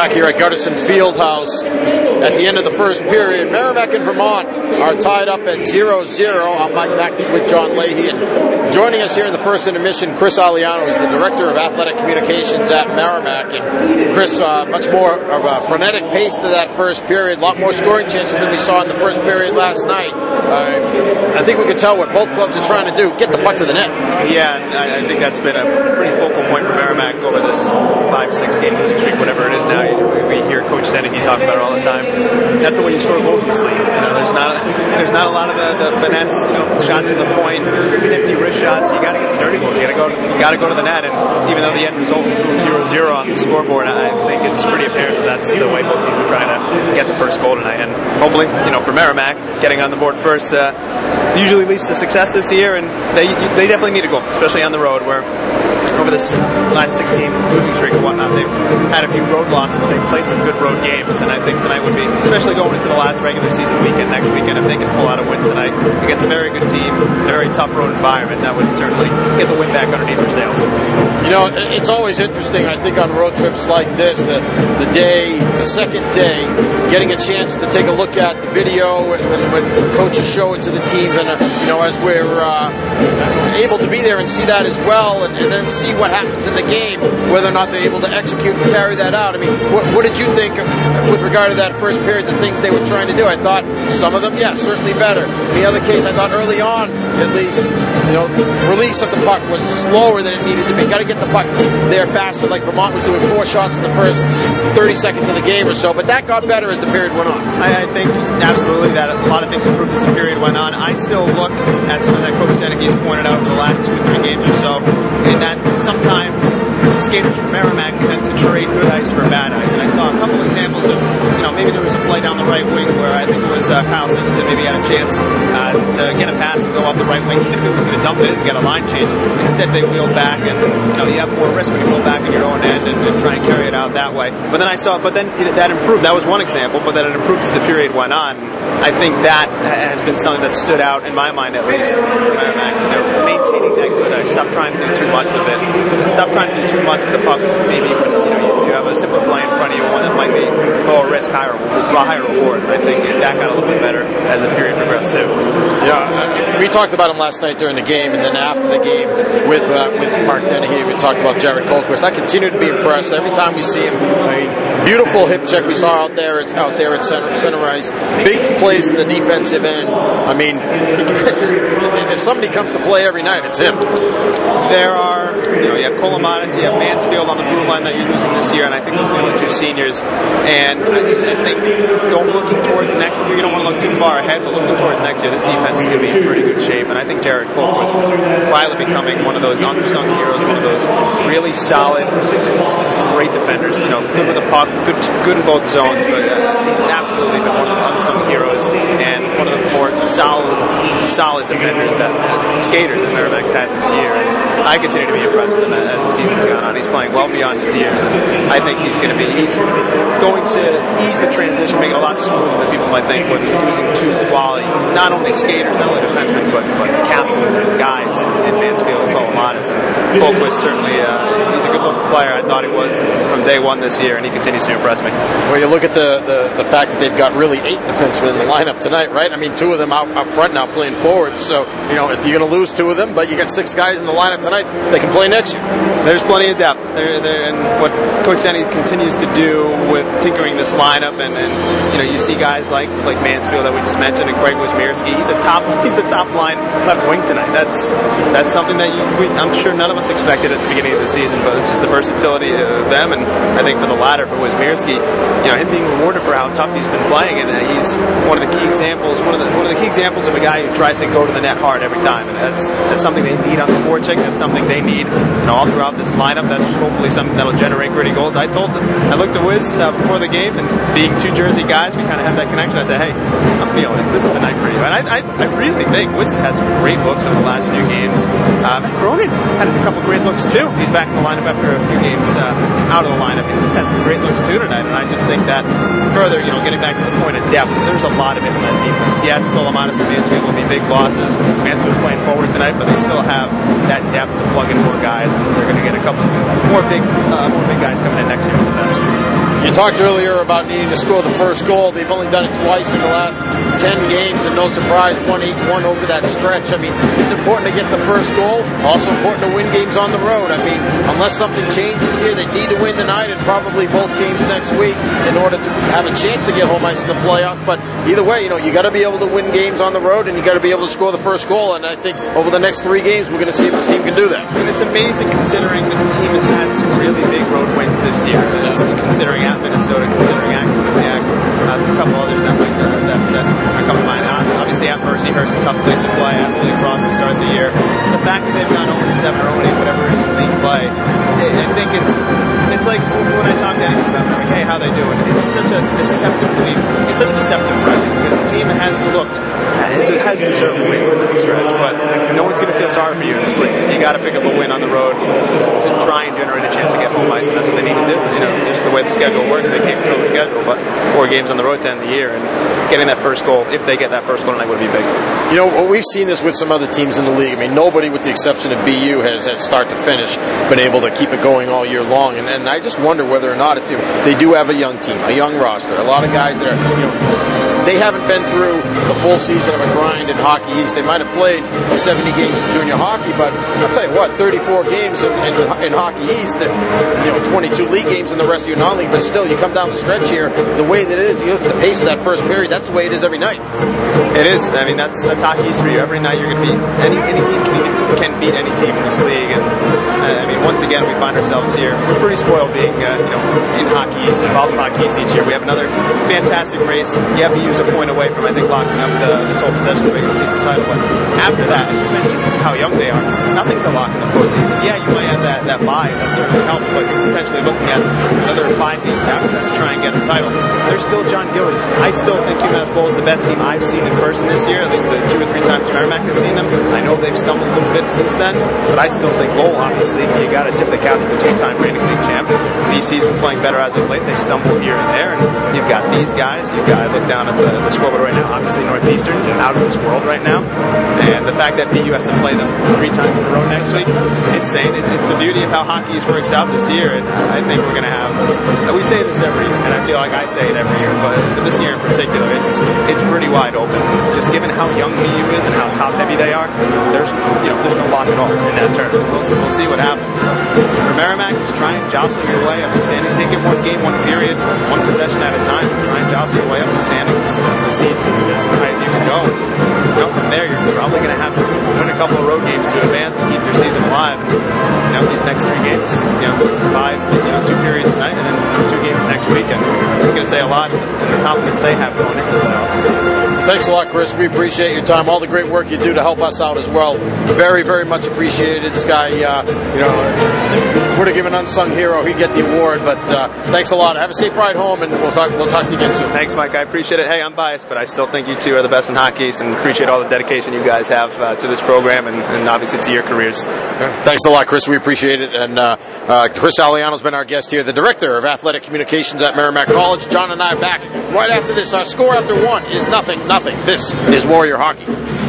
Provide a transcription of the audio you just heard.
back here at Gutterson Fieldhouse at the end of the first period. Merrimack and Vermont are tied up at 0 0. I'm Mike Mack with John Leahy. And joining us here in the first intermission, Chris Aliano is the Director of Athletic Communications at Merrimack. And Chris, uh, much more of a frenetic pace to that first period, a lot more scoring chances than we saw in the first period last night. Uh, I think we could tell what both clubs are trying to do get the puck to the net. Yeah, and I think that's been a pretty focal point for Merrimack over this five, six game losing streak, whatever it is now. We hear Coach Dennehy talk about it all the time. That's the way you score goals in this league. You know, there's not a, there's not a lot of the, the finesse, you know, shot to the point, nifty wrist shots. You got to get the dirty goals. You got to go, got to go to the net. And even though the end result is still 0-0 on the scoreboard, I think it's pretty apparent that that's the way both teams are trying to get the first goal tonight. And hopefully, you know, for Merrimack, getting on the board first uh, usually leads to success this year, and they they definitely need a goal, especially on the road where over this last six game losing streak and whatnot, they've had a few road losses, but they've played some good road games, and I think tonight would be, especially going into the last regular season weekend next weekend, if they can pull out a win tonight against a very good team, a very tough road environment, that would certainly get the win back underneath their sails. You know, it's always interesting, I think, on road trips like this, the, the day, the second day, getting a chance to take a look at the video and when, when coaches show it to the teams, and, uh, you know, as we're uh, able to be there and see that as well, and, and then see what happens in the game, whether or not they're able to execute and carry that out. I mean, what, what did you think with regard to that first period, the things they were trying to do? I thought some of them, yes, yeah, certainly better. In the other case, I thought early on, at least, you know, release of the puck was slower than it needed to be. Got to get the puck there faster, like Vermont was doing four shots in the first 30 seconds of the game or so, but that got better as the period went on. I, I think absolutely that a lot of things improved as the period went on. I still look at something that Coach Dennehy's pointed out over the last two or three games or so, in skaters from Merrimack tend to trade good ice for bad ice. And I saw a couple examples of, you know, maybe there was a play down the right wing where I think it was uh, Kyle Singleton maybe had a chance uh, to get a pass and go off the right wing, even if it was going to dump it and get a line change. Instead, they wheeled back, and you know, you have more risk when you wheel back in your own end and, and try and carry it out that way. But then I saw, but then it, that improved. That was one example, but then it improved as the period went on. I think that has been something that stood out in my mind, at least. Merrimack, know, maintaining that good ice. Stop trying to do too much with it. Stop trying to do the puck. Maybe when you know you have a simpler play in front of you, one that might be lower risk, higher higher reward. I think that got a little bit better as the period progressed too. Yeah, we talked about him last night during the game, and then after the game with uh, with Mark Dennehy, we talked about Jared Kolquist. I continue to be impressed every time we see him. Beautiful hip check we saw out there. It's out there at center, center ice. Big plays at the defensive end. I mean, if somebody comes to play every night, it's him. There are, you know, you have Colomatis, you have Mansfield on the blue line that you're losing this year, and I think those are the only two seniors. And I, I think going looking towards next year, you don't want to look too far ahead, but looking towards next year, this defense is going to be in pretty good shape. And I think Jared Kolquist is quietly becoming one of those unsung heroes, one of those really solid, great defenders. You know, good with the puck, good, good in both zones, but uh, he's absolutely been one of the unsung heroes and one of the more solid, solid defenders that uh, skaters that Merrimack's had this year. And I continue to be impressed with him as the season's gone on. He's playing well beyond his years, and I think he's going to be he's going to ease the transition, make it a lot smoother than people might think when losing two quality, not only skaters, not only defensemen, but but captains and guys in Mansfield and Colomatis. Kolquist certainly uh, he's a good looking player. I thought he was from day one this year, and he continues to impress me. Well, you look at the, the, the fact that they've got really eight defensemen in the lineup tonight, right? I mean, two of them out, out front now playing forward. So, you know, if you're going to lose two of them, but you got six guys in the lineup tonight, they can play next year. There's plenty of depth. There, there, and what Coach Dennehy continues to do with tinkering this lineup, and, and you know, you see guys like like Mansfield that we just mentioned, and Craig Wyszomirski. He's a top he's the top line left wing tonight. That's that's something that you, we, I'm sure none of us expected at the beginning of the season, but it's just the versatility of them, and I think for the latter, for Wyszomirski, you know, him being rewarded for how tough he's been playing, and uh, he's one of the key examples, one of the one of the key examples of a guy who tries to go to the net hard every time, and that's that's something they need on the forecheck. That's something they need, you know, all throughout this lineup. That's hopefully something that'll generate gritty goals. I told him, I looked at Wiz uh, before the game, and being two Jersey guys, we kind of have that connection. I said, hey, I'm feeling it. This is the night for you, and I, I, I really think Wiz has had some great looks over the last few games. Um, Cronin had a couple great looks too. He's back in the lineup after a few games uh, out of the lineup. He's had some great looks too tonight, and I just think that further, you know, getting back to the point of depth, there's a lot of it defense. Yes, Colomatis and Mansfield will be big losses. Mansfield's playing forward tonight, but they still have that depth to plug in more guys. They're going to get a couple more big, uh, more big guys coming in next year. That's you talked earlier about needing to score the first goal. They've only done it twice in the last 10 games, and no surprise, 1 8 1 over that stretch. I mean, it's important to get the first goal, also important to win games on the road. I mean, unless something changes here, they need to win tonight and probably both games next week in order to have a chance to get home ice in the playoffs. But either way, you know, you got to be able to win games on the road, and you got to be able to score the first goal. And I think over the next three games, we're going to see if this team can do that. And it's amazing considering that the team has had some really big road wins this year. Considering at Minnesota, considering Quinnipiac. Uh, there's a couple others that, might, uh, that, that are coming to mind. Obviously at Mercyhurst, a tough place to play. At Holy Cross to start the year. The fact that they've gone 0 7 or 0 8, whatever it is in league play, I, think it's it's like when I talk to anyone about them, like, hey, how they doing? It's such a deceptively, it's such a deceptive record because the team has looked, it has deserved wins in that stretch, but no one's going to feel sorry for you in this league. You got to pick up a win on the road to try and generate a chance to get home ice, and that's what they need to do. You know, just schedule works, they can't control the schedule, but four games on the road to end the year, and getting that first goal, if they get that first goal tonight, would be big. You know, we've seen this with some other teams in the league. I mean, nobody, with the exception of BU, has, has start to finish been able to keep it going all year long, and, and I just wonder whether or not it's they do have a young team, a young roster, a lot of guys that are you know they haven't been through the full season of a grind in Hockey East. They might have played 70 games of junior hockey, but I'll tell you what, 34 games in, in, in Hockey East, and, you know, 22 league games in the rest of your non-league, but still, you come down the stretch here, the way that it is, you look at the pace of that first period, that's the way it is every night. It is. I mean, that's, that's Hockey East for you. Every night you're going to beat, any, any team can, can beat any team in this league, and uh, I mean, once again, we find ourselves here. We're pretty spoiled being, uh, you know, in Hockey East, involved in Hockey East each year. We have another fantastic race. To use a point away from, I think, locking up the, the sole possession of regular season title. But after that, you mentioned how young they are. Nothing's a lock in the postseason. Yeah, you might have that, that bye, that certainly helps, but you're potentially looking at another five games after that to try and get the title. There's still John Gillies. I still think UMass Lowell is the best team I've seen in person this year, at least the two or three times Merrimack has seen them. I know they've stumbled a little bit since then, but I still think Lowell, obviously, you got to tip the cap to the two-time reigning league champ. BC's been playing better as of late. They stumble here and there, and you've got these guys. You've got, I look down at the, the scoreboard right now, obviously Northeastern, out of this world right now. And the fact that BU has to play them three times in a row next week, it's saying it, it's the beauty of how hockey works out this year. And I think we're going to have, we say this every year, and I feel like I say it every year, but this year in particular, it's it's pretty wide open. Just given how young BU is and how top heavy they are, there's you know there's no lock at all in that tournament. We'll, we'll see what happens. For Merrimack, just try and jostle your way up the standings. Take it one game, one period, one possession at a time. Try and jostle your way up the standings. Lot in the confidence they have going into the playoffs. Thanks a lot, Chris. We appreciate your time, all the great work you do to help us out as well. Very, very much appreciated. This guy, uh, you know, would have given unsung hero, he'd get the award. But uh, thanks a lot. Have a safe ride home, and we'll talk. We'll talk to you again soon. Thanks, Mike. I appreciate it. Hey, I'm biased, but I still think you two are the best in hockey, and appreciate all the dedication you guys have uh, to this program, and, and, obviously to your careers. Thanks a lot, Chris. We appreciate it. And uh, uh, Chris Aliano's been our guest here, the director of athletic communications at Merrimack College. John and I are back right after this. Our score after one is nothing, nothing. This is Warrior Hockey.